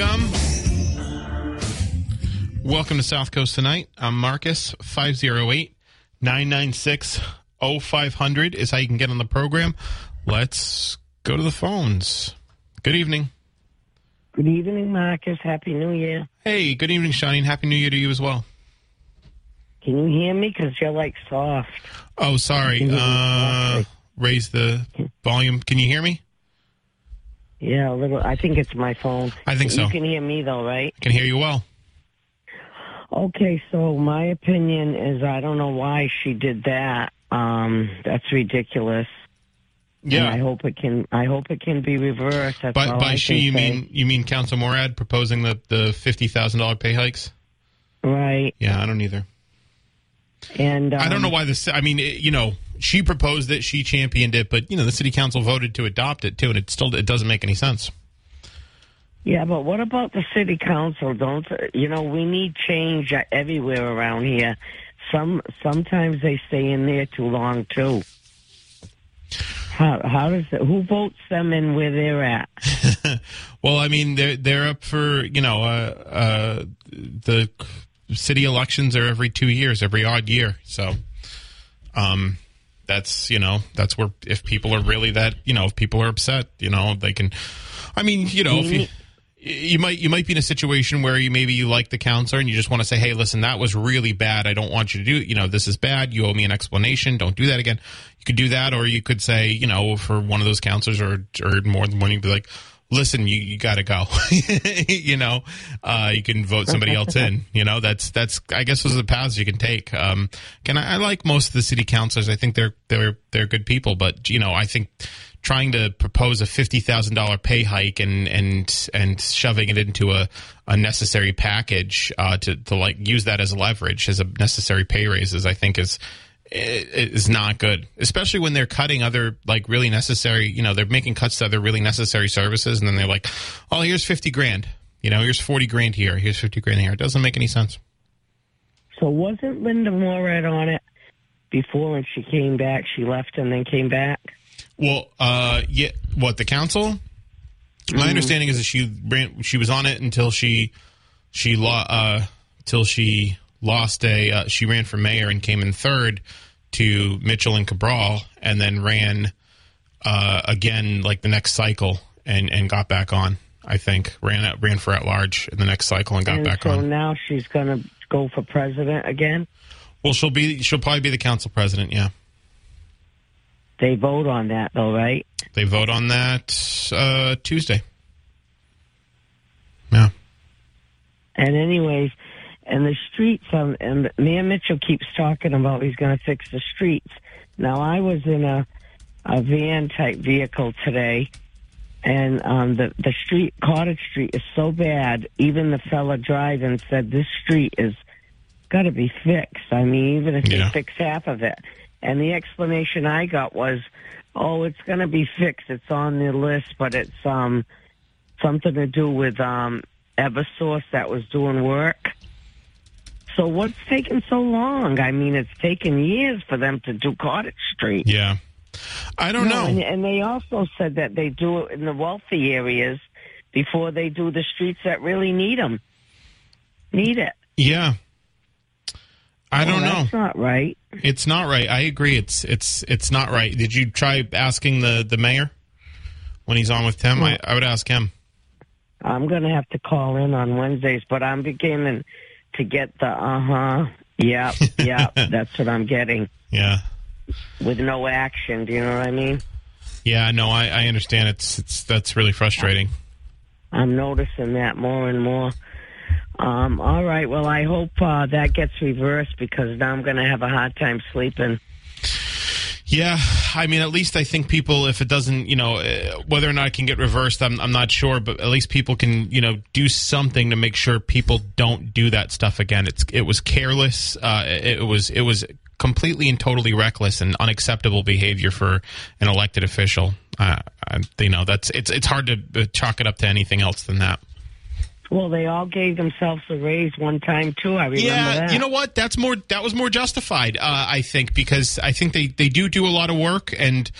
Welcome. Welcome to South Coast Tonight. I'm Marcus. 508 996 0500 is how you can get on the program. Let's go to the phones. Good evening. Good evening, Marcus. Happy New Year. Hey, good evening, Shani. Happy New Year to you as well. Can you hear me? Because you're like soft. Oh, sorry. Uh, raise the volume. Can you hear me? Yeah, a little. I think it's my phone. I think so. You can hear me though, right? I can hear you well. Okay, so my opinion is I don't know why she did that. Um, that's ridiculous. Yeah. And I hope it can. I hope it can be reversed. That's By, by she, you say. mean you mean Council Morad proposing the the fifty thousand dollar pay hikes? right? Yeah, I don't either. And um, I don't know why this. I mean, it, you know, she proposed it, she championed it, but you know, the city council voted to adopt it too, and it still it doesn't make any sense. Yeah, but what about the city council? Don't you know we need change everywhere around here? Some sometimes they stay in there too long too. How how does it, who votes them in where they're at? Well, I mean, they're they're up for you know, uh, uh, the city elections are every two years, every odd year, so. Um, that's you know that's where if people are really that you know if people are upset you know they can i mean you know if you you might you might be in a situation where you maybe you like the counselor and you just want to say hey listen that was really bad. I don't want you to do you know this is bad. You owe me an explanation. Don't do that again. You could do that or you could say you know for one of those counselors or or more than one you'd be like listen you, you got to go. You know uh, you can vote somebody else in. You know that's that's i guess those are the paths you can take. Um can I, I like most of the city councilors. I think they're they're they're good people but you know i think trying to propose a fifty thousand dollar pay hike and and and shoving it into a, a necessary package uh, to to like use that as leverage as a necessary pay raises, I think is is not good, especially when they're cutting other like really necessary. You know, they're making cuts to other really necessary services, and then they're like, "Oh, here's fifty grand. You know, here's forty grand here. Here's fifty grand here." It doesn't make any sense. So wasn't Linda Morad on it before when she came back? She left and then came back. Well, uh, yeah. What the council? My understanding is that she ran. She was on it until she she uh, till she lost a. Uh, she ran for mayor and came in third to Mitchell and Cabral, and then ran uh, again like the next cycle and and got back on. I think ran at, ran for at large in the next cycle and got and back so on. So now she's going to go for president again. Well, she'll be she'll probably be the council president. Yeah, They vote on that though, right? they vote on that uh, Tuesday. Yeah. And anyways, and the streets, um, and Mayor Mitchell keeps talking about he's going to fix the streets. Now, I was in a, a van type vehicle today, and um, the the street, Cottage Street, is so bad. Even the fella driving said this street is got to be fixed. I mean, even if Yeah. they fix half of it. And the explanation I got was, "Oh, it's going to be fixed. It's on the list, but it's um something to do with um Eversource that was doing work." So what's taking so long? I mean, it's taken years for them to do Cottage Street. Yeah. I don't know. And, and they also said that they do it in the wealthy areas before they do the streets that really need them. Need it. Yeah. I don't Well, know. That's not right. It's not right. I agree. It's it's it's not right. Did you try asking the the mayor when he's on with Tim? I, I would ask him. I'm going to have to call in on Wednesdays, but I'm beginning to get the uh huh. Yeah, yeah, that's what I'm getting Yeah. with no action. Do you know what I mean? Yeah, no, I, I understand. It's it's that's really frustrating. I'm noticing that more and more. Um, all right. Well, I hope uh, that gets reversed because now I'm going to have a hard time sleeping. Yeah, I mean, at least I think people, if it doesn't, you know, uh, whether or not it can get reversed, I'm, I'm not sure, but at least people can, you know, do something to make sure people don't do that stuff again. It's it was careless. Uh, it, it was it was completely and totally reckless and unacceptable behavior for an elected official. Uh, I, you know, that's it's it's hard to uh, chalk it up to anything else than that. Well, they all gave themselves a raise one time too. I remember yeah, that. you know what? That's more. That was more justified, uh, I think, because I think they they do do a lot of work, and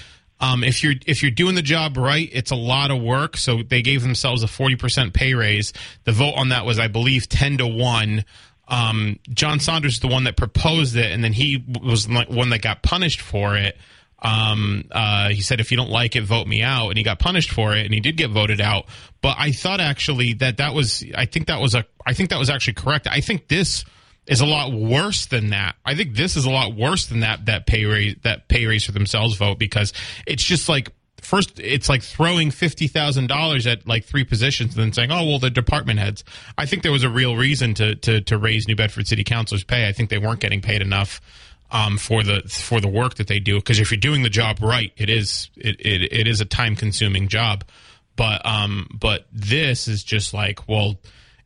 um, if you're if you're doing the job right, it's a lot of work. So they gave themselves a forty percent pay raise. The vote on that was, I believe, ten to one. Um, John Saunders is the one that proposed it, and then he was the one that got punished for it. Um, uh, he said, if you don't like it, vote me out. And he got punished for it and he did get voted out. But I thought actually that that was, I think that was a, I think that was actually correct. I think this is a lot worse than that. I think this is a lot worse than that, that pay raise, that pay raise for themselves vote because it's just like, first it's like throwing fifty thousand dollars at like three positions and then saying, "Oh well, the department heads." I think there was a real reason to to, to raise New Bedford City Councilors' pay. I think they weren't getting paid enough um, for the for the work that they do. Because if you're doing the job right, it is it, it, it is a time consuming job. But um, but this is just like well,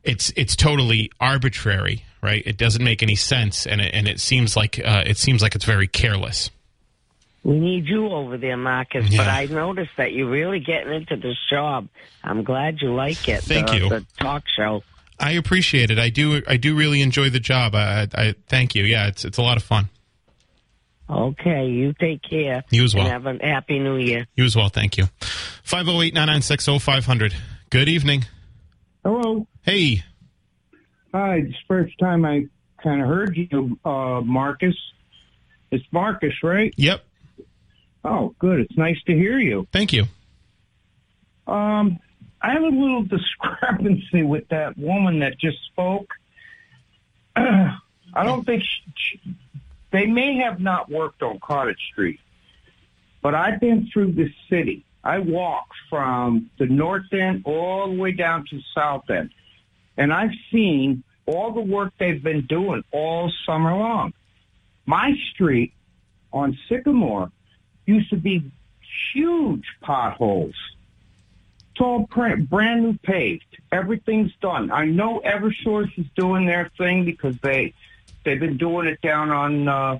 it's it's totally arbitrary, right? It doesn't make any sense, and it, and it seems like uh, it seems like it's very careless. We need you over there, Marcus. Yeah. But I noticed that you're really getting into this job. I'm glad you like it. Thank the, you. The talk show. I appreciate it. I do. I do really enjoy the job. I, I, I thank you. Yeah, it's it's a lot of fun. Okay, you take care. You as well. And have a happy new year. You as well. Thank you. Five zero eight nine nine six zero five hundred. Good evening. Hello. Hey. Hi. It's the first time I kind of heard you, uh, Marcus. It's Marcus, right? Yep. Oh, good. It's nice to hear you. Thank you. Um, I have a little discrepancy with that woman that just spoke. I don't think she, she, they may have not worked on Cottage Street, but I've been through the city. I walked from the north end all the way down to the south end, and I've seen all the work they've been doing all summer long. My street on Sycamore used to be huge potholes. It's all brand new paved. Everything's done. I know Eversource is doing their thing because they they've been doing it down on uh,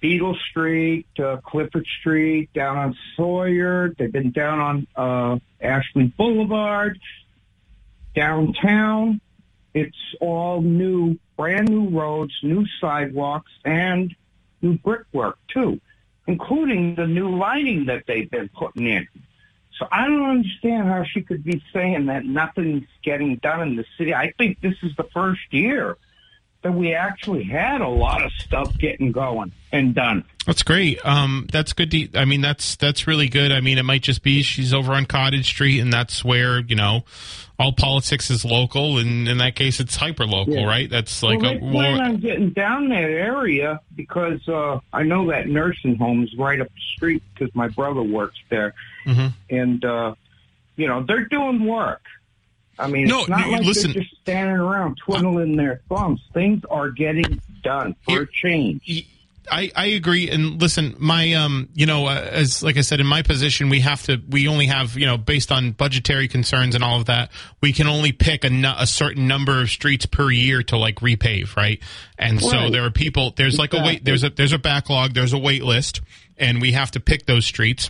Beetle Street, uh, Clifford Street, down on Sawyer. They've been down on uh, Ashley Boulevard, downtown. It's all new, brand new roads, new sidewalks, and new brickwork too, including the new lighting that they've been putting in. So I don't understand how she could be saying that nothing's getting done in the city. I think this is the first year that we actually had a lot of stuff getting going and done. That's great. Um, that's good. To, I mean, that's that's really good. I mean, it might just be she's over on Cottage Street, and that's where you know all politics is local, and in that case, it's hyper local, Yeah. right? That's like well, a plan on getting down that area because uh, I know that nursing home is right up the street because my brother works there, Mhm. and uh, you know they're doing work. I mean, No, it's not you- like listen- they're just standing around twiddling their thumbs. Things are getting done for Here- a change. I, I agree and listen my um you know uh, as like I said in my position we have to we only have you know based on budgetary concerns and all of that we can only pick a, a certain number of streets per year to like repave right? And so there are people there's like a wait there's a there's a backlog there's a wait list and we have to pick those streets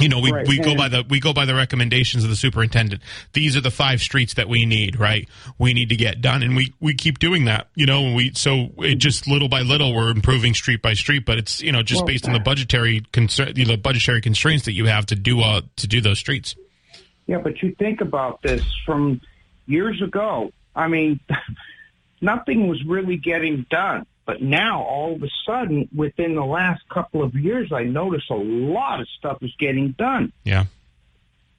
you know we, Right, we go by the we go by the recommendations of the superintendent. These are the five streets that we need right? We need to get done. And we we keep doing that you know and we so it just little by little we're improving street by street but it's you know just Well, based on the budgetary concern you know, the budgetary constraints that you have to do uh to do those streets. Yeah, but you think about this from years ago. I mean, nothing was really getting done. But now, all of a sudden, within the last couple of years, I notice a lot of stuff is getting done. yeah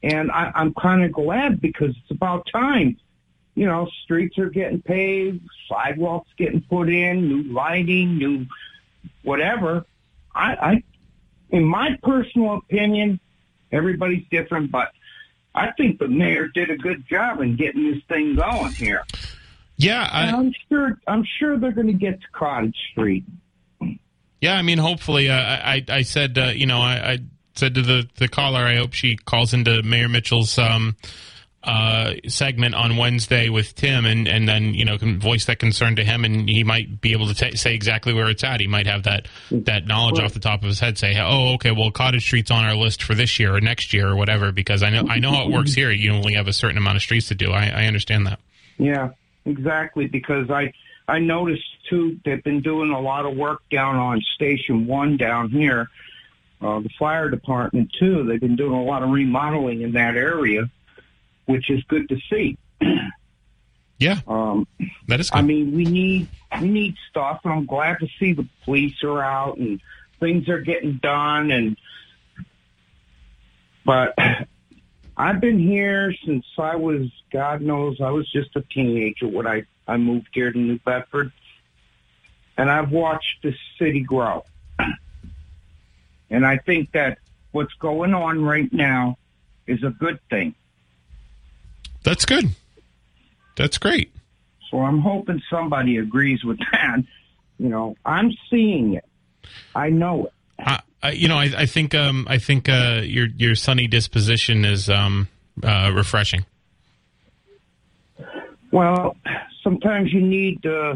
And I, I'm kind of glad because it's about time. You know, streets are getting paved, sidewalks getting put in, new lighting, new whatever. I, I, in my personal opinion, everybody's different, but I think the mayor did a good job in getting this thing going here. Yeah I, I'm sure, I'm sure they're going to get to Cottage Street. Yeah, I mean, hopefully, uh, I I said uh, you know I, I said to the the caller, I hope she calls into Mayor Mitchell's um, uh, segment on Wednesday with Tim, and, and then you know can voice that concern to him, and he might be able to t- say exactly where it's at. He might have that that knowledge off the top of his head. Say, oh, okay, well, Cottage Street's on our list for this year or next year or whatever. Because I know I know how it works here. You only have a certain amount of streets to do. I, I understand that. Yeah, exactly. Because I I noticed too they've been doing a lot of work down on Station One down here. Uh, the fire department too. They've been doing a lot of remodeling in that area, which is good to see. Yeah, Um, that is good. I mean, we need we need stuff, and I'm glad to see the police are out and things are getting done. And but I've been here since I was, God knows, I was just a teenager when I I moved here to New Bedford, and I've watched this city grow. And I think that what's going on right now is a good thing. That's good. That's great. So I'm hoping somebody agrees with that. You know, I'm seeing it. I know it. I, I, you know, I, I think um, I think uh, your your sunny disposition is um, uh, refreshing. Well, sometimes you need uh,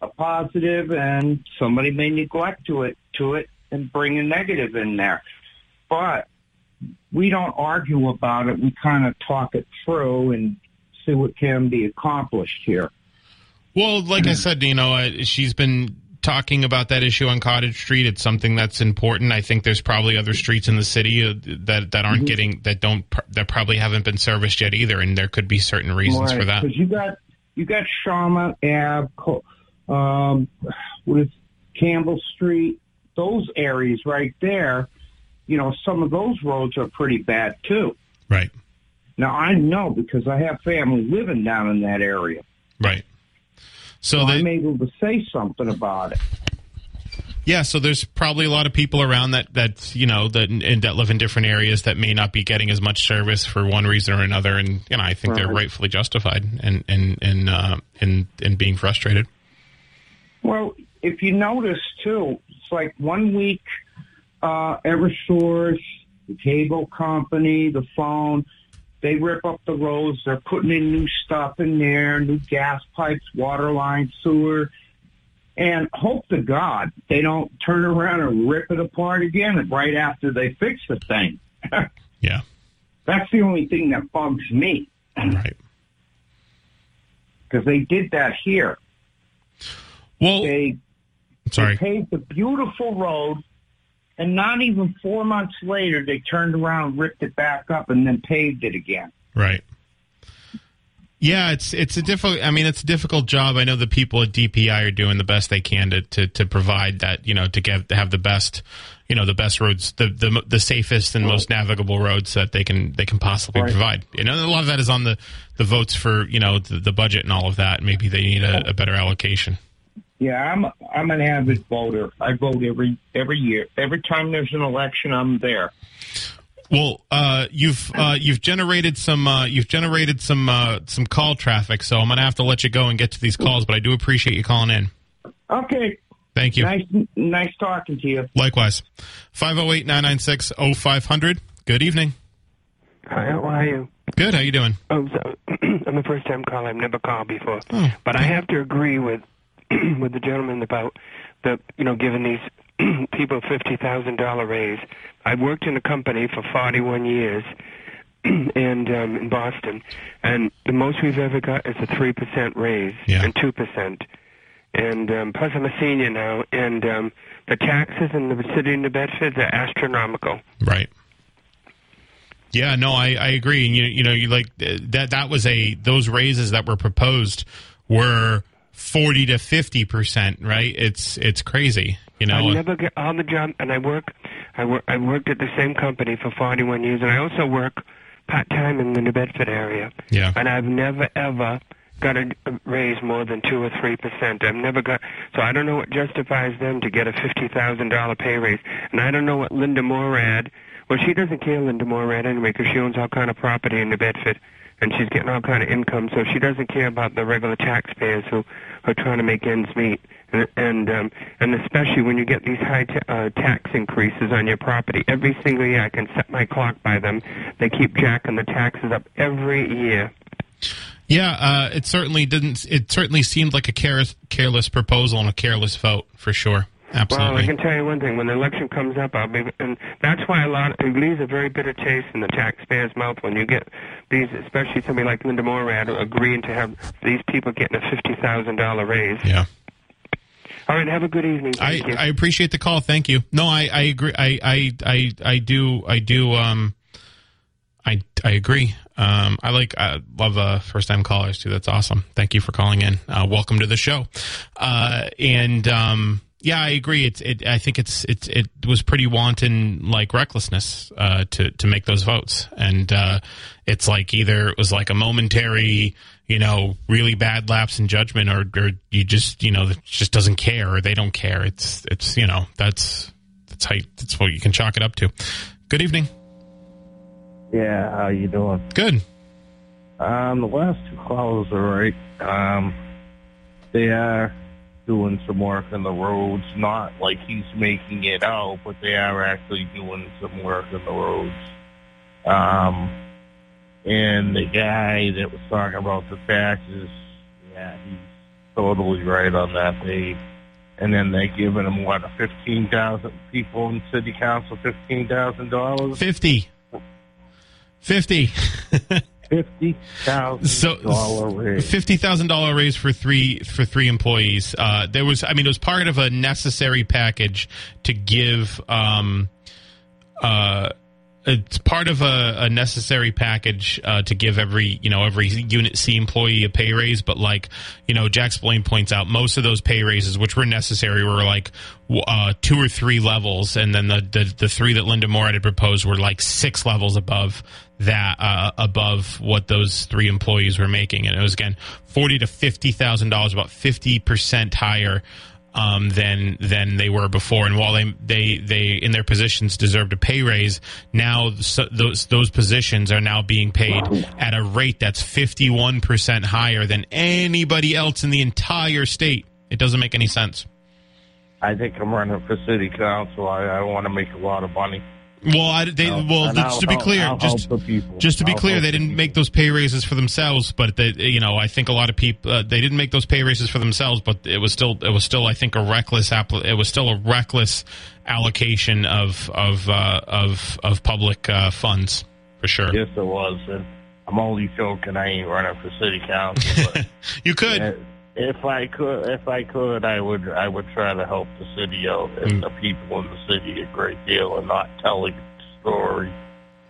a positive, and somebody may neglect to it to it and bring a negative in there. But we don't argue about it. We kind of talk it through and see what can be accomplished here. Well, like I said, you know, uh, she's been talking about that issue on Cottage Street. It's something that's important. I think there's probably other streets in the city uh, that that aren't getting that don't that probably haven't been serviced yet either, and there could be certain reasons for that. Because you got you got Shawmut Ave, um, what is Campbell Street, those areas right there. You know, some of those roads are pretty bad too. Right, Now I know because I have family living down in that area. right. So So they, I'm able to say something about it. Yeah, so there's probably a lot of people around that that you know that and that live in different areas that may not be getting as much service for one reason or another, and you know I think they're rightfully justified in in in uh, in, in being frustrated. Well, if you notice too, it's like one week, uh, Eversource, the cable company, the phone, they rip up the roads. They're putting in new stuff in there, new gas pipes, water lines, sewer. And hope to God they don't turn around and rip it apart again right after they fix the thing. Yeah, That's the only thing that bugs me right. because they did that here. Well, They sorry. They paved a beautiful road, and not even four months later, they turned around, ripped it back up, and then paved it again. Right. Yeah, it's it's a difficult. I mean, it's a difficult job. I know the people at DPI are doing the best they can to to, to provide that. You know, to get to have the best, you know, the best roads, the the, the safest and most navigable roads that they can they can possibly Right. provide. You know, a lot of that is on the the votes for you know the, the budget and all of that. Maybe they need a, a better allocation. Yeah, I'm I'm an avid voter. I vote every every year. Every time there's an election, I'm there. Well, uh, you've uh, you've generated some uh, you've generated some uh, some call traffic, so I'm gonna have to let you go and get to these calls. But I do appreciate you calling in. Okay, Thank you. nice nice talking to you. Likewise. 508 996 0500. Good evening. Hi, how are you? Good. How you doing? Oh, so, I'm a first time caller. I've never called before. Oh. But I have to agree with with the gentleman about the you know giving these people fifty thousand dollar raise. I worked in a company for forty one years and um in Boston and the most we've ever got is a three percent raise Yeah. and two percent. And um plus I'm a senior now and um the taxes in the city of New Bedford are astronomical. Right. Yeah, no, I, I agree. And you, you know, you like uh, that. That was a those raises that were proposed were forty to fifty percent. Right? It's it's crazy. You know. I never get on the job, and I work. I work. I worked at the same company for 41 years, and I also work part time in the New Bedford area. Yeah. And I've never ever got a a raise more than two or three percent. I've never got. So I don't know what justifies them to get a fifty thousand dollar pay raise, and I don't know what Linda Morad. Well, she doesn't care, Linda Morad, anyway, because she owns all kind of property in New Bedford, and she's getting all kind of income, so she doesn't care about the regular taxpayers who are trying to make ends meet. and and, um, and especially when you get these high ta- uh, tax increases on your property every single year. I can set my clock by them. They keep jacking the taxes up every year. Yeah, uh, it certainly didn't. It certainly seemed like a careless, careless proposal and a careless vote for sure. Absolutely. Well, I can tell you one thing: when the election comes up, I'll be, and that's why a lot it leaves a very bitter taste in the taxpayer's mouth when you get these, especially somebody like Linda Morad agreeing to have these people getting a fifty thousand dollar raise. yeah. All right, have a good evening. I, you. I appreciate the call. Thank you. No, I, I agree. I, I, I, I do. I do. Um, I, I agree. Um, I like. I love uh, first time callers too. That's awesome. Thank you for calling in. Uh, welcome to the show. Uh, and um, yeah, I agree. It's. It, I think it's. It's. It was pretty wanton, like recklessness, uh, to to make those votes. And uh, it's like either it was like a momentary, you know, really bad lapse in judgment, or or you just, you know, just doesn't care, or they don't care. It's. It's. You know, that's. That's how. You, that's what you can chalk it up to. Good evening. Yeah, how you doing? Good. Um, the last two calls are right. Um, they are doing some work on the roads, not like he's making it out, but they are actually doing some work on the roads. Um, and the guy that was talking about the taxes, yeah, he's totally right on that. They, and then they're giving him what, fifteen thousand people in city council, fifteen thousand dollars, 50. 50. fifty thousand So dollar raise. fifty thousand dollar raise for three for three employees. Uh, there was, I mean, it was part of a necessary package to give. Um, uh, it's part of a, a necessary package uh, to give every you know every unit C employee a pay raise. But like you know, Jack Spillane points out, most of those pay raises, which were necessary, were like uh, two or three levels, and then the, the the three that Linda Morad proposed were like six levels above that uh, above what those three employees were making, and it was again forty to fifty thousand dollars, about fifty percent higher um, than than they were before. And while they they they in their positions deserved a pay raise, now so, those those positions are now being paid at a rate that's fifty one percent higher than anybody else in the entire state. It doesn't make any sense. I think I'm running for city council. I, I want to make a lot of money. Well, I, they, I'll- well, just I'll to be clear, I'll just help the just to be I'll clear, they didn't make those pay raises for themselves, but they, you know, I think a lot of people uh, they didn't make those pay raises for themselves, but it was still it was still I think a reckless appli- it was still a reckless allocation of of uh, of of public uh, funds for sure. Yes, it was. And I'm only joking. I ain't running for city council. But You could. If I could, if I could, I would. I would try to help the city out and Mm. the people in the city a great deal, and not telling the story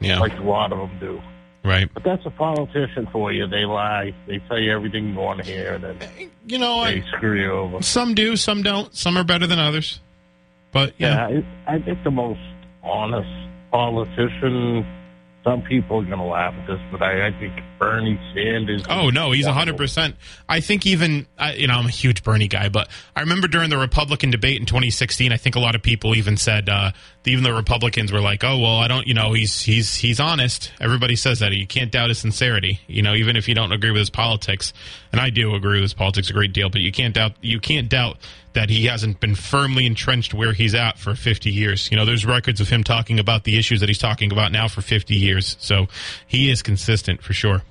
Yeah. like a lot of them do. right. But that's a politician for you. They lie. They tell you everything you want to hear, and then You know, they I, screw you over. some do, some don't. Some are better than others. But yeah, Yeah, I, I think the most honest politician. Some people are going to laugh at this, but I, I think Bernie Sanders. Oh no, he's hundred percent. I think even I, you know I'm a huge Bernie guy, but I remember during the Republican debate in 2016, I think a lot of people even said uh, even the Republicans were like, "Oh well, I don't, you know, he's he's he's honest." Everybody says that you can't doubt his sincerity, you know, even if you don't agree with his politics. And I do agree with his politics a great deal, but you can't doubt you can't doubt that he hasn't been firmly entrenched where he's at for 50 years. You know, there's records of him talking about the issues that he's talking about now for 50 years. So he is consistent for sure.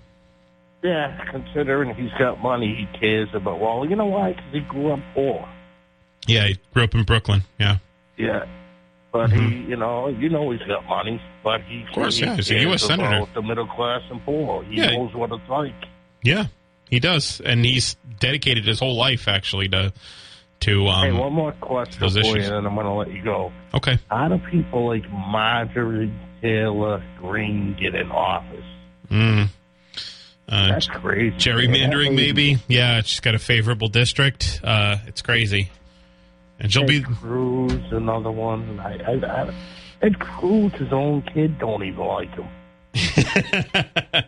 Yeah, considering he's got money, he cares about. Well, you know why? Because he grew up poor. Yeah, he grew up in Brooklyn. Yeah. Yeah, but he, mm-hmm. you know, you know he's got money, but he of course, he yeah, he's a US senator. The middle class and poor. He Yeah. knows what it's like. Yeah, he does, and he's dedicated his whole life actually to to um. hey, one more question for you, and then I'm going to let you go. okay, How do people like Marjorie Taylor Greene get in office? mm. uh, That's crazy. gerrymandering maybe. Yeah, she's got a favorable district. Uh, it's crazy, and she'll Ted be. Cruz, another one. I, I, I, Ted Cruz, his own kid, don't even like him.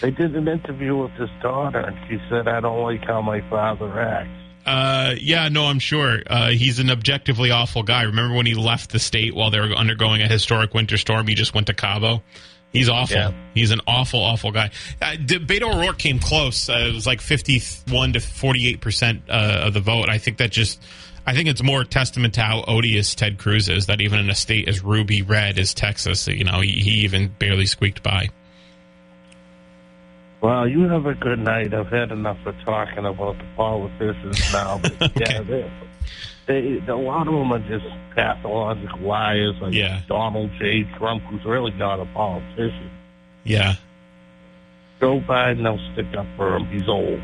They did an interview with his daughter, and she said, "I don't like how my father acts." Uh, yeah, no, I'm sure. Uh, he's an objectively awful guy. Remember when he left the state while they were undergoing a historic winter storm? He just went to Cabo. He's awful. Yeah. He's an awful, awful guy. Uh, Beto O'Rourke came close. Uh, it was like 51 to 48 percent uh, of the vote. I think that just, I think it's more testament to how odious Ted Cruz is. That even in a state as ruby red as Texas, you know, he, he even barely squeaked by. Well, you have a good night. I've had enough of talking about the politicians now. But yeah, they, they, a lot of them are just pathological liars, like Yeah. Donald J. Trump, who's really not a politician. Yeah. Joe Biden, they'll stick up for him. He's old.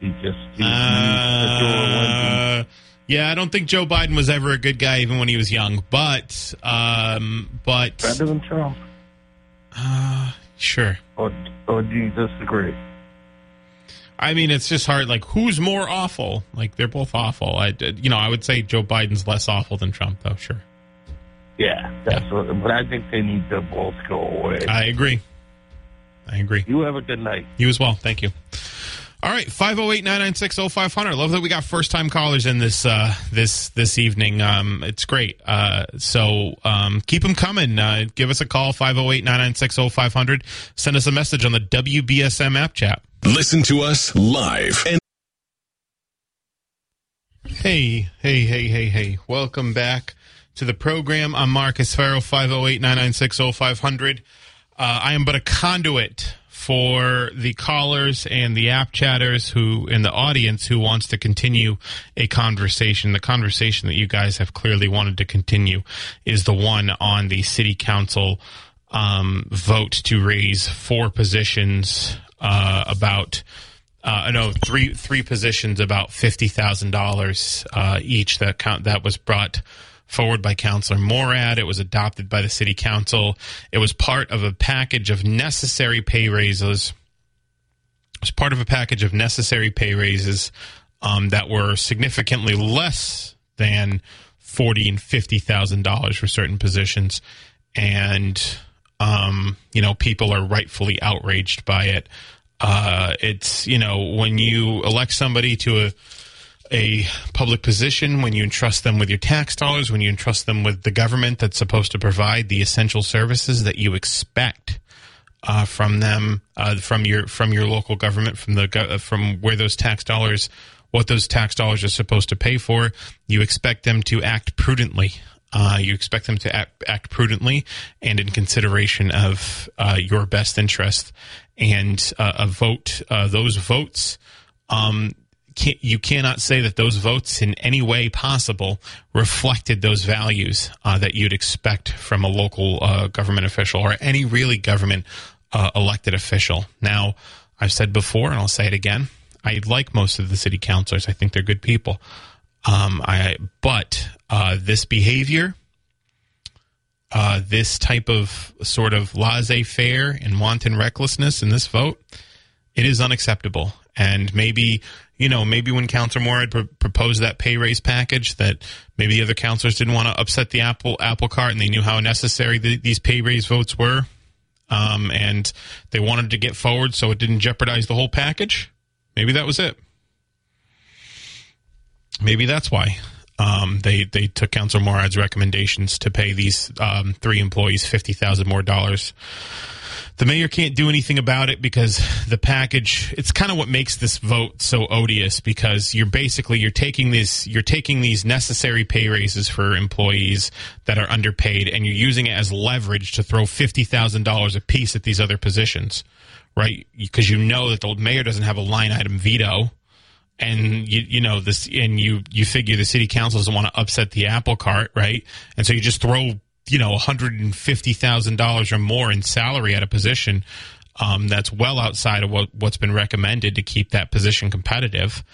He just he's, Uh, yeah, I don't think Joe Biden was ever a good guy, even when he was young. But, um, but better than Trump. uh, sure. Or, or do you disagree? I mean, it's just hard. Like, who's more awful? Like, they're both awful. I, uh, you know, I would say Joe Biden's less awful than Trump, though. Sure, Yeah, that's what. But I think they need to both go away. I agree. I agree. you have a good night. You as well. Thank you. All right, 508-996-0500. Love that we got first time callers in this uh, this this evening. Um, it's great. Uh, so um, keep them coming. Uh, give us a call 508-996-0500. Send us a message on the WBSM app chat. Listen to us live and Hey, hey, hey, hey, hey. Welcome back to the program. I'm Marcus Farrow, 508-996-0500. Uh, I am but a conduit for the callers and the app chatters who in the audience who wants to continue a conversation. The conversation that you guys have clearly wanted to continue is the one on the city council um, vote to raise four positions uh, about uh, no three three positions about fifty thousand dollars uh, each that count that was brought forward by Councillor Morad. It was adopted by the City Council. It was part of a package of necessary pay raises. It was part of a package of necessary pay raises um, that were significantly less than forty and fifty thousand dollars for certain positions, and um, you know people are rightfully outraged by it. Uh, it's you know when you elect somebody to a a public position, when you entrust them with your tax dollars, when you entrust them with the government that's supposed to provide the essential services that you expect uh, from them, uh, from your from your local government, from the from where those tax dollars, what those tax dollars are supposed to pay for, you expect them to act prudently. Uh, you expect them to act, act prudently and in consideration of uh, your best interest. And uh, a vote, uh, those votes, um, you cannot say that those votes in any way possible reflected those values uh, that you'd expect from a local uh, government official or any really government uh, elected official. Now, I've said before, and I'll say it again. I like most of the city councilors. I think they're good people. Um, I but uh, this behavior, uh, this type of sort of laissez-faire and wanton recklessness in this vote, it is unacceptable. And maybe you know, maybe when Councilor Morad pr- proposed that pay raise package, that maybe the other councilors didn't want to upset the apple apple cart, and they knew how necessary the, these pay raise votes were, um, and they wanted to get forward so it didn't jeopardize the whole package. Maybe that was it. Maybe that's why um, they they took Councilor Morad's recommendations to pay these um, three employees fifty thousand more dollars. The mayor can't do anything about it because the package. It's kind of what makes this vote so odious because you're basically you're taking these you're taking these necessary pay raises for employees that are underpaid and you're using it as leverage to throw fifty thousand dollars a piece at these other positions, right? Because you know that the old mayor doesn't have a line item veto and you you know this and you you figure the city council doesn't want to upset the apple cart right and so you just throw you know $150,000 or more in salary at a position um, that's well outside of what what's been recommended to keep that position competitive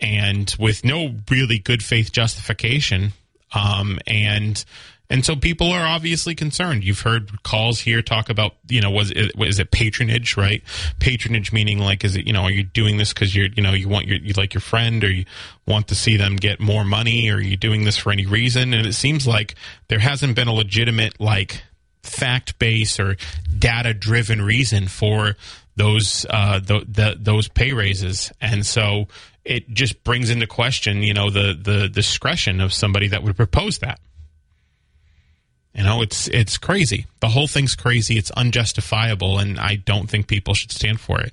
and with no really good faith justification um, and and so people are obviously concerned. You've heard calls here talk about, you know, was it, was it patronage, right? Patronage meaning like, is it, you know, are you doing this because you're, you know, you want your, you like your friend or you want to see them get more money or are you doing this for any reason? And it seems like there hasn't been a legitimate, like, fact based or data driven reason for those uh, the, the, those pay raises, and so it just brings into question, you know, the the discretion of somebody that would propose that. You know, it's it's crazy. The whole thing's crazy. It's unjustifiable, and I don't think people should stand for it.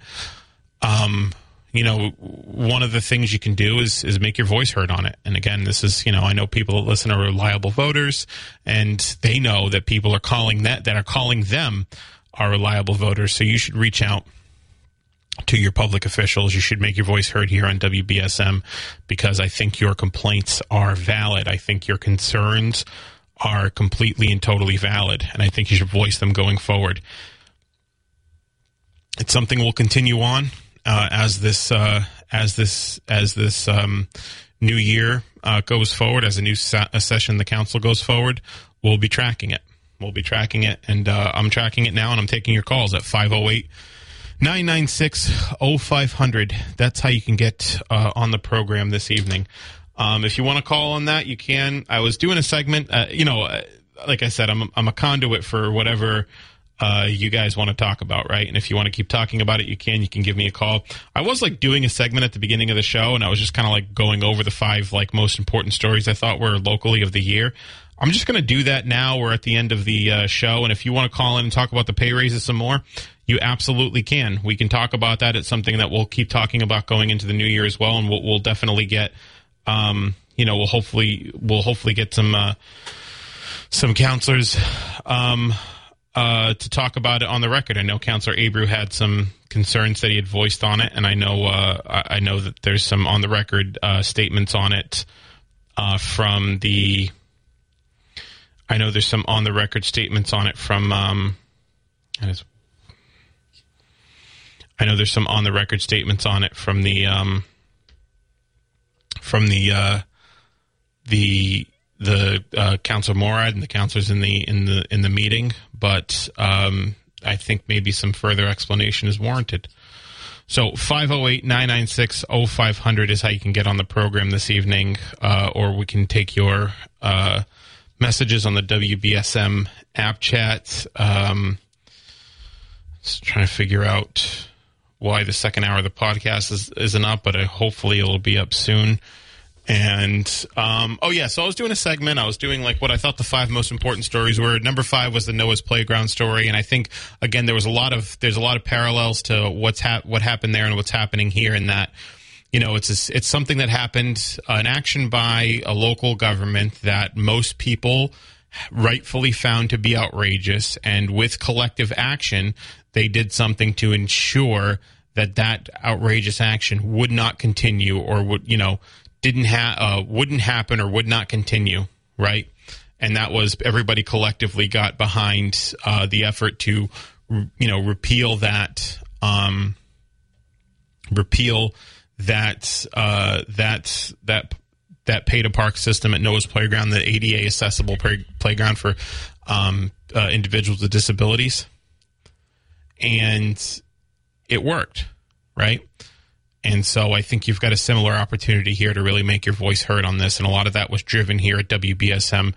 Um, you know, one of the things you can do is is make your voice heard on it. And again, this is you know, I know people that listen are reliable voters, and they know that people are calling that that are calling them are reliable voters. So you should reach out to your public officials. You should make your voice heard here on WBSM because I think your complaints are valid. I think your concerns are completely and totally valid, and I think you should voice them going forward. It's something we'll continue on uh, as this uh, as this as this um, new year uh, goes forward, as a new a session the council goes forward. We'll be tracking it. We'll be tracking it, and uh, I'm tracking it now, and I'm taking your calls at 508- 996 0500. That's how you can get uh, on the program this evening. Um, if you want to call on that, you can. I was doing a segment, uh, you know, uh, like I said, I'm, I'm a conduit for whatever uh, you guys want to talk about, right? And if you want to keep talking about it, you can. You can give me a call. I was like doing a segment at the beginning of the show, and I was just kind of like going over the five like most important stories I thought were locally of the year. I'm just going to do that now. We're at the end of the uh, show, and if you want to call in and talk about the pay raises some more, you absolutely can. We can talk about that. It's something that we'll keep talking about going into the new year as well, and we'll, we'll definitely get, um, you know, we'll hopefully we'll hopefully get some uh, some counselors um, uh, to talk about it on the record. I know Counselor Abreu had some concerns that he had voiced on it, and I know uh, I know that there's some on the record uh, statements on it uh, from the I know there's some on the record statements on it from. Um, I know there's some on the record statements on it from the um, from the uh, the the uh, council Morad and the councilors in the in the in the meeting, but um, I think maybe some further explanation is warranted. So 508-996-0500 is how you can get on the program this evening, uh, or we can take your uh, messages on the WBSM app chat. Um, just trying to figure out why the second hour of the podcast is, isn't up, but uh, hopefully it'll be up soon. And um, oh yeah, so I was doing a segment. I was doing like what I thought the five most important stories were. Number five was the Noah's Playground story, and I think again there was a lot of there's a lot of parallels to what's what happened there and what's happening here. In that you know, it's a, it's something that happened, uh, an action by a local government that most people rightfully found to be outrageous, and with collective action, they did something to ensure that that outrageous action would not continue or would you know didn't ha- uh, wouldn't happen or would not continue, right? And that was everybody collectively got behind uh, the effort to you know repeal that um, repeal that uh, that that that pay to park system at Noah's Playground, the ADA accessible play, playground for um, uh, individuals with disabilities, and it worked, right? And so I think you've got a similar opportunity here to really make your voice heard on this, and a lot of that was driven here at WBSM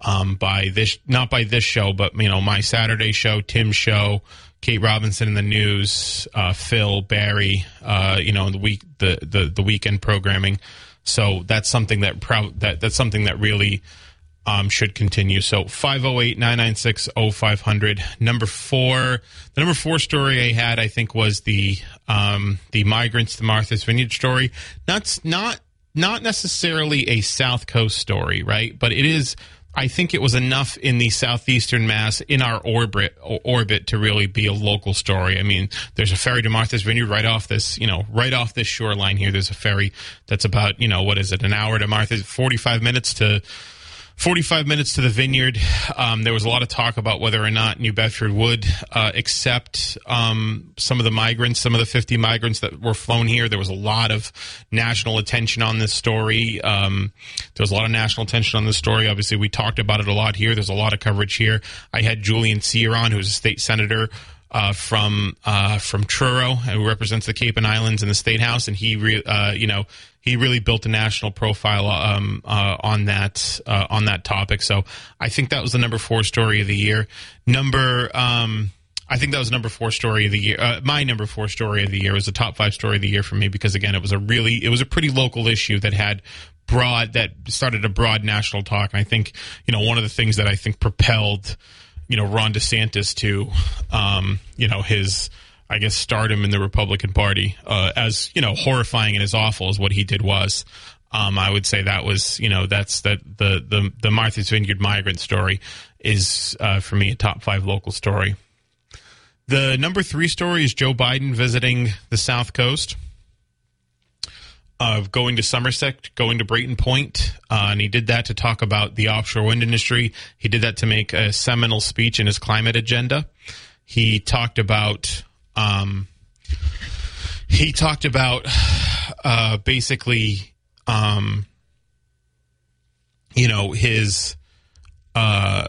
um, by this, not by this show, but you know my Saturday show, Tim's show, Kate Robinson in the news, uh, Phil Barry, uh, you know, the week the, the the weekend programming. So that's something that proud that that's something that really um, should continue. So 508-996-0500. Number four, the number four story I had, I think, was the um, the migrants to Martha's Vineyard story. That's not not necessarily a South Coast story, right? But it is I think it was enough in the southeastern Mass in our orbit orbit to really be a local story. I mean, there's a ferry to Martha's Vineyard right off this, you know, right off this shoreline here. There's a ferry that's about, you know, what is it, an hour to Martha's, 45 minutes to 45 minutes to the vineyard. Um, there was a lot of talk about whether or not New Bedford would uh, accept um, some of the migrants, some of the 50 migrants that were flown here. There was a lot of national attention on this story. Um, there was a lot of national attention on this story. Obviously, we talked about it a lot here. There's a lot of coverage here. I had Julian Cyr on, who's a state senator. Uh, from uh, from Truro, who represents the Cape and Islands in the State House, and he, re- uh, you know, he really built a national profile um, uh, on that uh, on that topic. So I think that was the number four story of the year. Number um, I think that was number four story of the year. Uh, my number four story of the year was the top five story of the year for me because again, it was a really, it was a pretty local issue that had broad, that started a broad national talk. And I think, you know, one of the things that I think propelled, you know, Ron DeSantis to, um, you know, his, I guess, stardom in the Republican Party, uh, as you know, horrifying and as awful as what he did was. Um, I would say that was, you know, that's that the the the Martha's Vineyard migrant story is uh, for me a top five local story. The number three story is Joe Biden visiting the South Coast. Of going to Somerset, going to Brayton Point, uh, and he did that to talk about the offshore wind industry. He did that to make a seminal speech in his climate agenda. He talked about um, he talked about uh, basically, um, you know, his. Uh,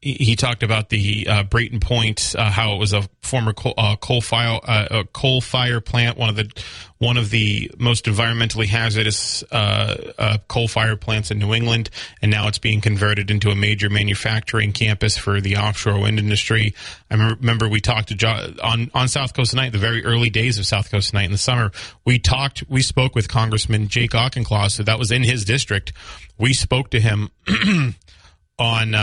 he talked about the uh, Brayton Point, uh, how it was a former coal, uh, coal fire uh, coal fire plant, one of the one of the most environmentally hazardous uh, uh, coal fire plants in New England, and now it's being converted into a major manufacturing campus for the offshore wind industry. I remember we talked to on on South Coast Tonight, the very early days of South Coast Tonight in the summer. We talked, we spoke with Congressman Jake Auchincloss, so that was in his district. We spoke to him on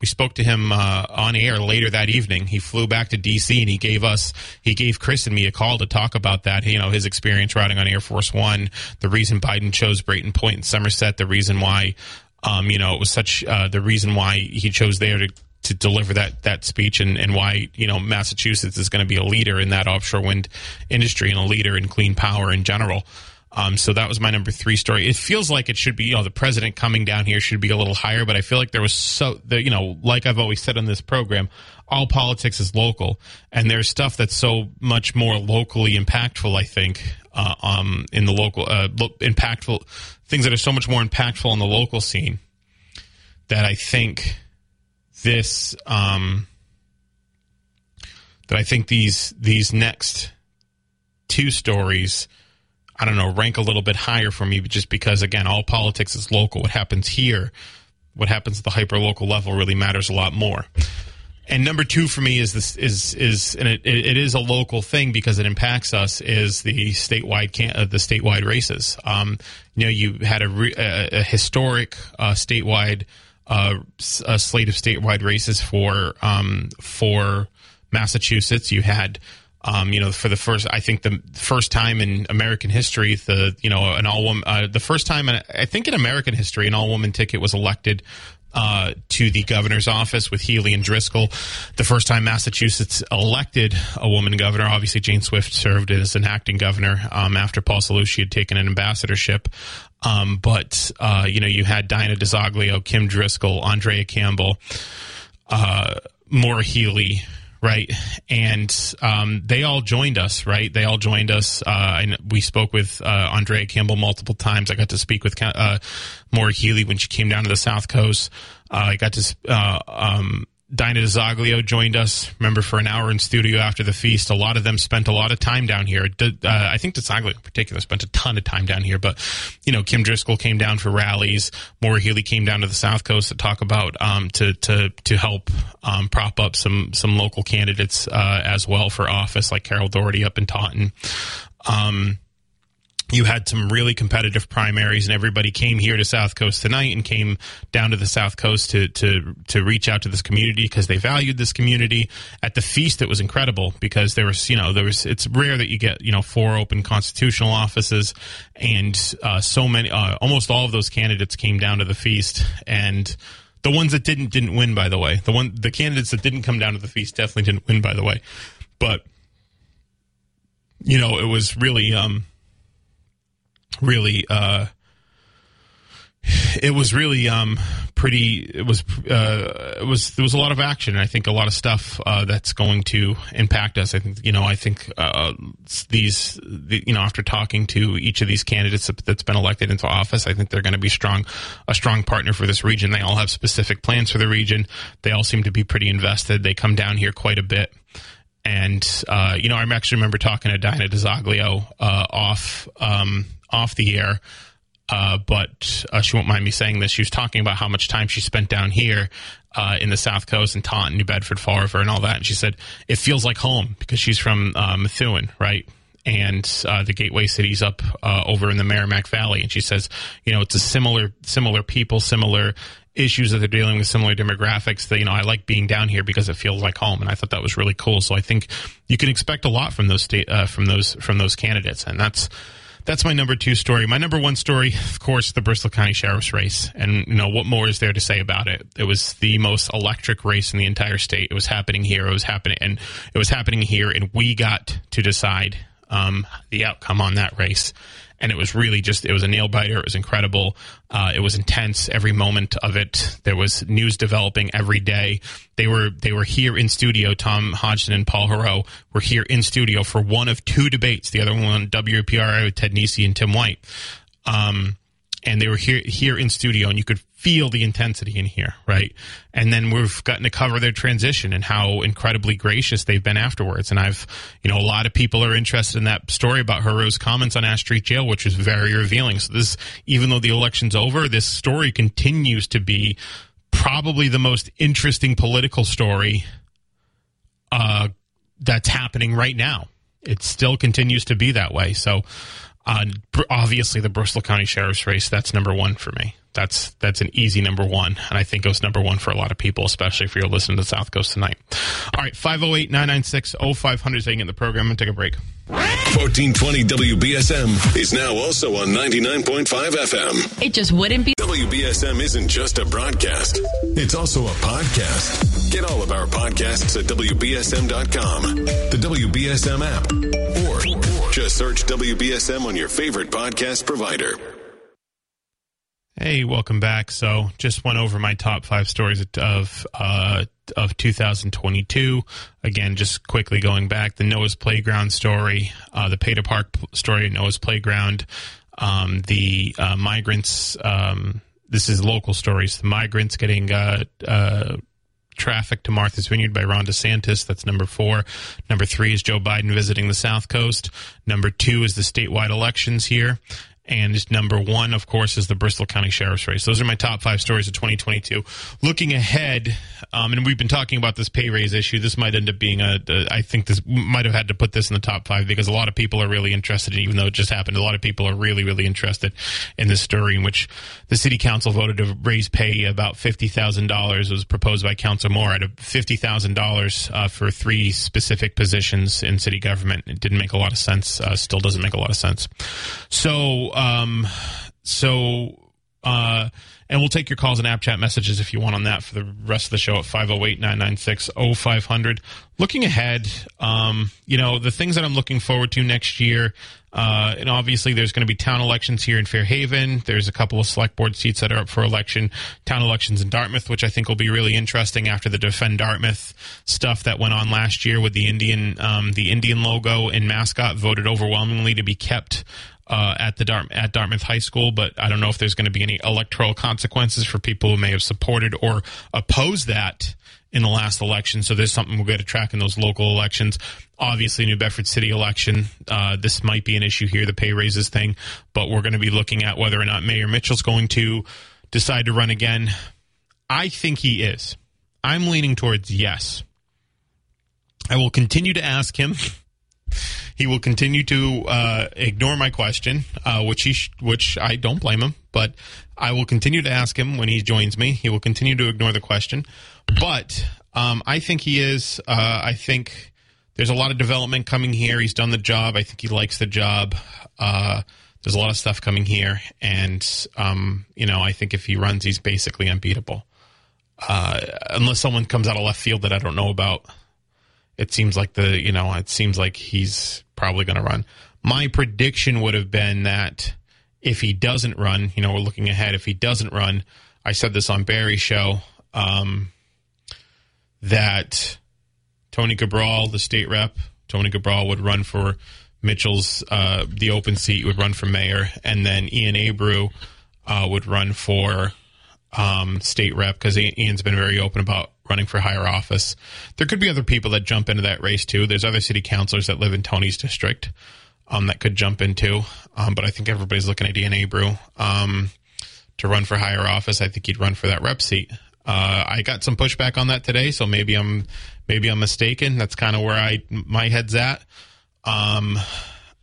we spoke to him uh, on air later that evening. He flew back to D.C. and he gave us, he gave Chris and me a call to talk about that. You know, his experience riding on Air Force One, the reason Biden chose Brayton Point in Somerset, the reason why, um, you know, it was such uh, the reason why he chose there to to deliver that that speech and, and why you know Massachusetts is going to be a leader in that offshore wind industry and a leader in clean power in general. Um, so that was my number three story. It feels like it should be, you know, the president coming down here should be a little higher, but I feel like there was so, the, you know, like I've always said on this program, all politics is local, and there's stuff that's so much more locally impactful. I think uh, um, in the local, uh, impactful things that are so much more impactful in the local scene that I think this um, that I think these these next two stories I don't know, rank a little bit higher for me just because, again, all politics is local. What happens here, what happens at the hyper local level really matters a lot more. And number two for me is this is is and it, it is a local thing because it impacts us is the statewide can, uh, the statewide races. Um, you know, you had a, re, a, a historic uh, statewide uh, a slate of statewide races for um, for Massachusetts. You had um, you know, for the first, I think the first time in American history, the you know an all woman, uh, the first time I think in American history, an all woman ticket was elected uh, to the governor's office with Healey and Driscoll. The first time Massachusetts elected a woman governor, obviously Jane Swift served as an acting governor um, after Paul Cellucci had taken an ambassadorship. Um, but uh, you know, you had Diana DiZoglio, Kim Driscoll, Andrea Campbell, uh, Maura Healey right? And um, they all joined us, right? They all joined us. Uh, and we spoke with uh, Andrea Campbell multiple times. I got to speak with uh, Maura Healey when she came down to the South Coast. Uh, I got to uh, um, Diana DiZoglio joined us, remember, for an hour in studio after the feast. A lot of them spent a lot of time down here. Uh, I think DiZoglio in particular spent a ton of time down here. But, you know, Kim Driscoll came down for rallies. Maura Healey came down to the South Coast to talk about, um, to, to, to help um, prop up some, some local candidates uh, as well for office, like Carol Doherty up in Taunton. Um, you had some really competitive primaries and everybody came here to South Coast tonight and came down to the South Coast to to to reach out to this community because they valued this community. At the feast it was incredible because there was, you know, there was it's rare that you get, you know, four open constitutional offices and uh, so many uh, almost all of those candidates came down to the feast and the ones that didn't didn't win by the way. The one the candidates that didn't come down to the feast definitely didn't win by the way. But you know, it was really um really uh, it was really um, pretty. It was uh, it was there was a lot of action. I think a lot of stuff uh, that's going to impact us. I think you know. I think uh, these the, you know after talking to each of these candidates that's been elected into office, I think they're going to be strong a strong partner for this region. They all have specific plans for the region. They all seem to be pretty invested. They come down here quite a bit. And uh, you know, I actually remember talking to Diana DiZoglio uh, off um, off the air uh, but uh, she won't mind me saying this. She was talking about how much time she spent down here uh, in the South Coast and Taunton, New Bedford, Fall River, and all that. And she said it feels like home because she's from uh, Methuen, right? And uh, the gateway cities up uh, over in the Merrimack Valley, and she says, you know, it's a similar, similar people, similar issues that they're dealing with, similar demographics. That you know, I like being down here because it feels like home, and I thought that was really cool. So I think you can expect a lot from those state, from those from those candidates, and that's that's my number two story. My number one story, of course, the Bristol County Sheriff's race. And, you know, what more is there to say about it? It was the most electric race in the entire state. It was happening here. It was happening, and it was happening here, and we got to decide um, the outcome on that race and it was really just it was a nail biter. It was incredible. Uh, it was intense every moment of it. There was news developing every day. They were they were here in studio. Tom Hodgson and Paul Heroux were here in studio for one of two debates. The other one WPRI with Ted Nesi and Tim White. Um, and they were here here in studio, and you could feel the intensity in here, right? And then we've gotten to cover their transition and how incredibly gracious they've been afterwards. And I've, you know, a lot of people are interested in that story about Heroux's comments on Ash Street Jail, which was very revealing. So this, even though the election's over, this story continues to be probably the most interesting political story uh, that's happening right now. It still continues to be that way. So, uh, obviously, the Bristol County Sheriff's race, that's number one for me that's that's an easy number one, and I think it was number one for a lot of people, especially if you're listening to South Coast tonight. All right, 508-996-0500 saying in the program. I'm going to take a break. 1420 WBSM is now also on 99.5 FM. It just wouldn't be. WBSM isn't just a broadcast, it's also a podcast. Get all of our podcasts at WBSM.com, the WBSM app, or just search WBSM on your favorite podcast provider. Hey, welcome back. So, just went over my top five stories of uh, of 2022. Again, just quickly going back, the Noah's Playground story, uh, the Peta Park story, Noah's Playground, um, the uh, migrants. Um, this is local stories. The migrants getting uh, uh, traffic to Martha's Vineyard by Ron DeSantis. That's number four. Number three is Joe Biden visiting the South Coast. Number two is the statewide elections here. And number one, of course, is the Bristol County Sheriff's race. Those are my top five stories of 2022. Looking ahead, um, and we've been talking about this pay raise issue. This might end up being a. a I think this might have had to put this in the top five because a lot of people are really interested, in, even though it just happened. A lot of people are really, really interested in this story in which the city council voted to raise pay about fifty thousand dollars. Was proposed by Council Moore at fifty thousand uh, dollars for three specific positions in city government. It didn't make a lot of sense. Uh, still doesn't make a lot of sense. So um, so, uh, and we'll take your calls and app chat messages if you want on that for the rest of the show at 508 996 0500. Looking ahead, um, you know, the things that I'm looking forward to next year, uh, and obviously there's going to be town elections here in Fairhaven. There's a couple of select board seats that are up for election, town elections in Dartmouth, which I think will be really interesting after the Defend Dartmouth stuff that went on last year with the Indian, um, the Indian logo and mascot voted overwhelmingly to be kept uh, at the Dart- at Dartmouth High School, but I don't know if there's going to be any electoral consequences for people who may have supported or opposed that in the last election. So there's something we'll get to track in those local elections. Obviously, New Bedford City election. Uh, this might be an issue here, the pay raises thing, but we're going to be looking at whether or not Mayor Mitchell's going to decide to run again. I think he is. I'm leaning towards yes. I will continue to ask him. He will continue to uh, ignore my question, uh, which he sh- which I don't blame him. But I will continue to ask him when he joins me. He will continue to ignore the question. But um, I think he is. Uh, I think there's a lot of development coming here. He's done the job. I think he likes the job. Uh, there's a lot of stuff coming here, and um, you know, I think if he runs, he's basically unbeatable. Uh, unless someone comes out of left field that I don't know about it seems like the you know it seems like he's probably going to run. My prediction would have been that if he doesn't run, you know, we're looking ahead. If he doesn't run, I said this on Barry's show um, that Tony Cabral, the state rep, Tony Cabral would run for Mitchell's uh, the open seat, would run for mayor, and then Ian Abreu uh, would run for um, state rep because Ian's been very open about running for higher office. There could be other people that jump into that race too. There's other city councilors that live in Tony's district. um, that could jump into. Um, but I think everybody's looking at Ian Abreu um, to run for higher office. I think he'd run for that rep seat. Uh, I got some pushback on that today, so maybe I'm maybe I'm mistaken. That's kind of where I my head's at. Um,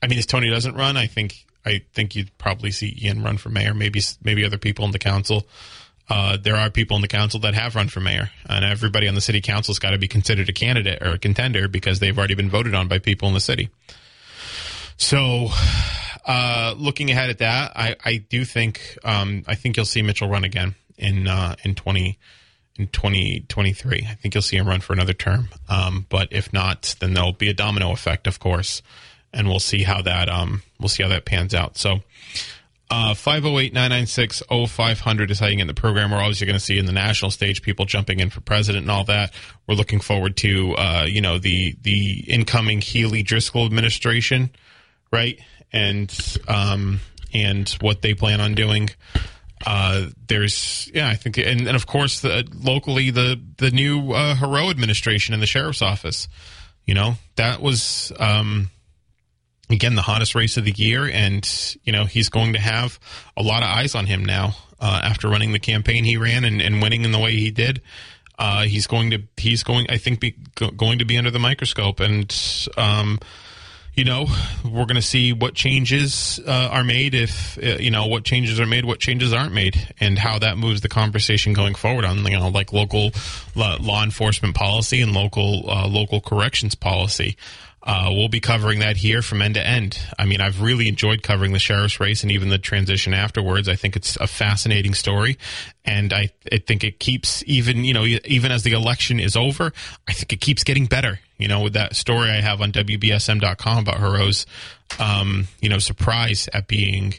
I mean, if Tony doesn't run, I think I think you'd probably see Ian run for mayor. Maybe maybe other people in the council. Uh, there are people in the council that have run for mayor, and everybody on the city council's got to be considered a candidate or a contender because they've already been voted on by people in the city. So, uh, looking ahead at that, I, I do think um, I think you'll see Mitchell run again in uh, in twenty in twenty twenty three. I think you'll see him run for another term. Um, but if not, then there'll be a domino effect, of course, and we'll see how that um, we'll see how that pans out. So. Uh, 508-996-0500 is how you get in the program. We're obviously going to see in the national stage people jumping in for president and all that. We're looking forward to, uh, you know, the, the incoming Healey Driscoll administration, right? And, um, and what they plan on doing. Uh, there's, yeah, I think, and, and of course, the, locally, the, the new, uh, Heroux administration in the sheriff's office, you know, that was, um, again the hottest race of the year, and you know he's going to have a lot of eyes on him now uh, after running the campaign he ran and, and winning in the way he did. Uh, he's going to he's going I think be go, going to be under the microscope, and um, you know we're going to see what changes uh, are made if uh, you know what changes are made, what changes aren't made, and how that moves the conversation going forward on you know like local law enforcement policy and local uh, local corrections policy. Uh, we'll be covering that here from end to end. I mean, I've really enjoyed covering the sheriff's race and even the transition afterwards. I think it's a fascinating story, and I, I think it keeps even you know even as the election is over, I think it keeps getting better. You know, with that story I have on WBSM.com about Heroux's, um, you know, surprise at being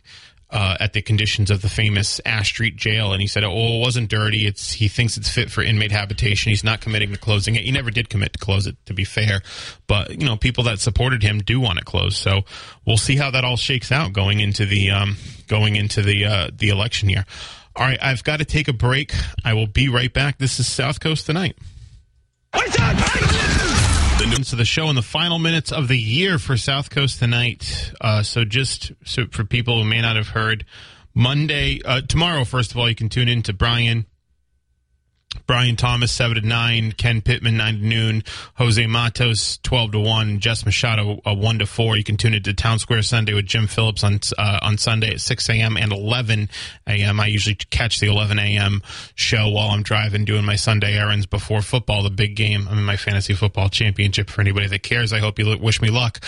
uh, at the conditions of the famous Ash Street jail, and he said, "Oh, it wasn't dirty. It's he thinks it's fit for inmate habitation. He's not committing to closing it. He never did commit to close it, to be fair. But you know, people that supported him do want it closed. So we'll see how that all shakes out going into the um, going into the uh, the election year. All right, I've got to take a break. I will be right back. This is South Coast tonight. So the show in the final minutes of the year for South Coast tonight. Uh, so just so for people who may not have heard, Monday, uh, tomorrow, first of all, you can tune in to Brian Brian Thomas, 7 to 9. Ken Pittman, 9 to noon. Jose Matos, 12 to 1. Jess Machado, uh, 1 to 4. You can tune into Town Square Sunday with Jim Phillips on uh, on Sunday at 6 a.m. and 11 a.m. I usually catch the 11 a.m. show while I'm driving doing my Sunday errands before football, the big game. I'm in my fantasy football championship for anybody that cares. I hope you wish me luck.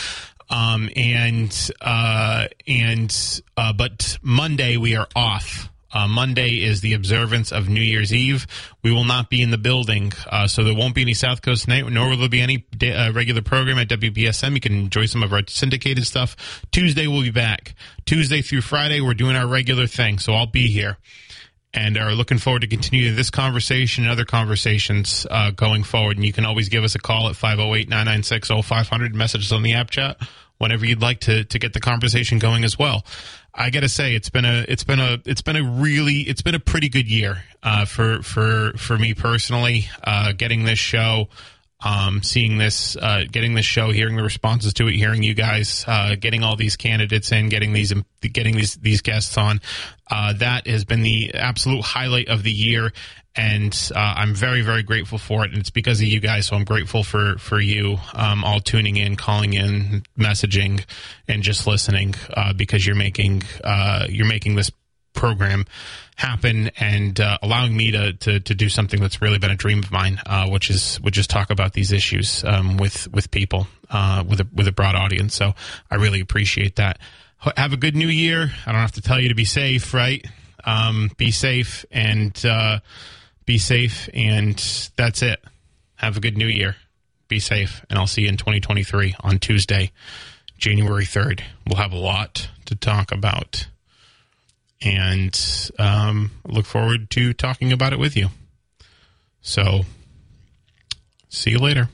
Um, and, uh, and, uh, but Monday we are off uh, Monday is the observance of New Year's Eve. We will not be in the building, uh, so there won't be any South Coast night, nor will there be any day, uh, regular program at WBSM. You can enjoy some of our syndicated stuff. Tuesday we'll be back. Tuesday through Friday we're doing our regular thing, so I'll be here. And are looking forward to continuing this conversation and other conversations uh, going forward. And you can always give us a call at 508 996 0500, message us on the app chat whenever you'd like to, to get the conversation going as well. I got to say it's been a it's been a it's been a really it's been a pretty good year uh, for for for me personally. Uh, getting this show, um, seeing this, uh, getting this show, hearing the responses to it, hearing you guys, uh, getting all these candidates in, getting these getting these these guests on. Uh, that has been the absolute highlight of the year, and uh, I'm very very grateful for it. And it's because of you guys, so I'm grateful for for you um, all tuning in, calling in, messaging, and just listening uh, because you're making uh, you're making this program happen and uh, allowing me to, to to do something that's really been a dream of mine, uh, which is which is talk about these issues um, with with people uh, with a with a broad audience. So I really appreciate that. Have a good new year. I don't have to tell you to be safe, right? Um, be safe and be safe, and that's it. Have a good new year. Be safe, and I'll see you in 2023 on Tuesday, January 3rd. We'll have a lot to talk about, and um, look forward to talking about it with you. So, see you later.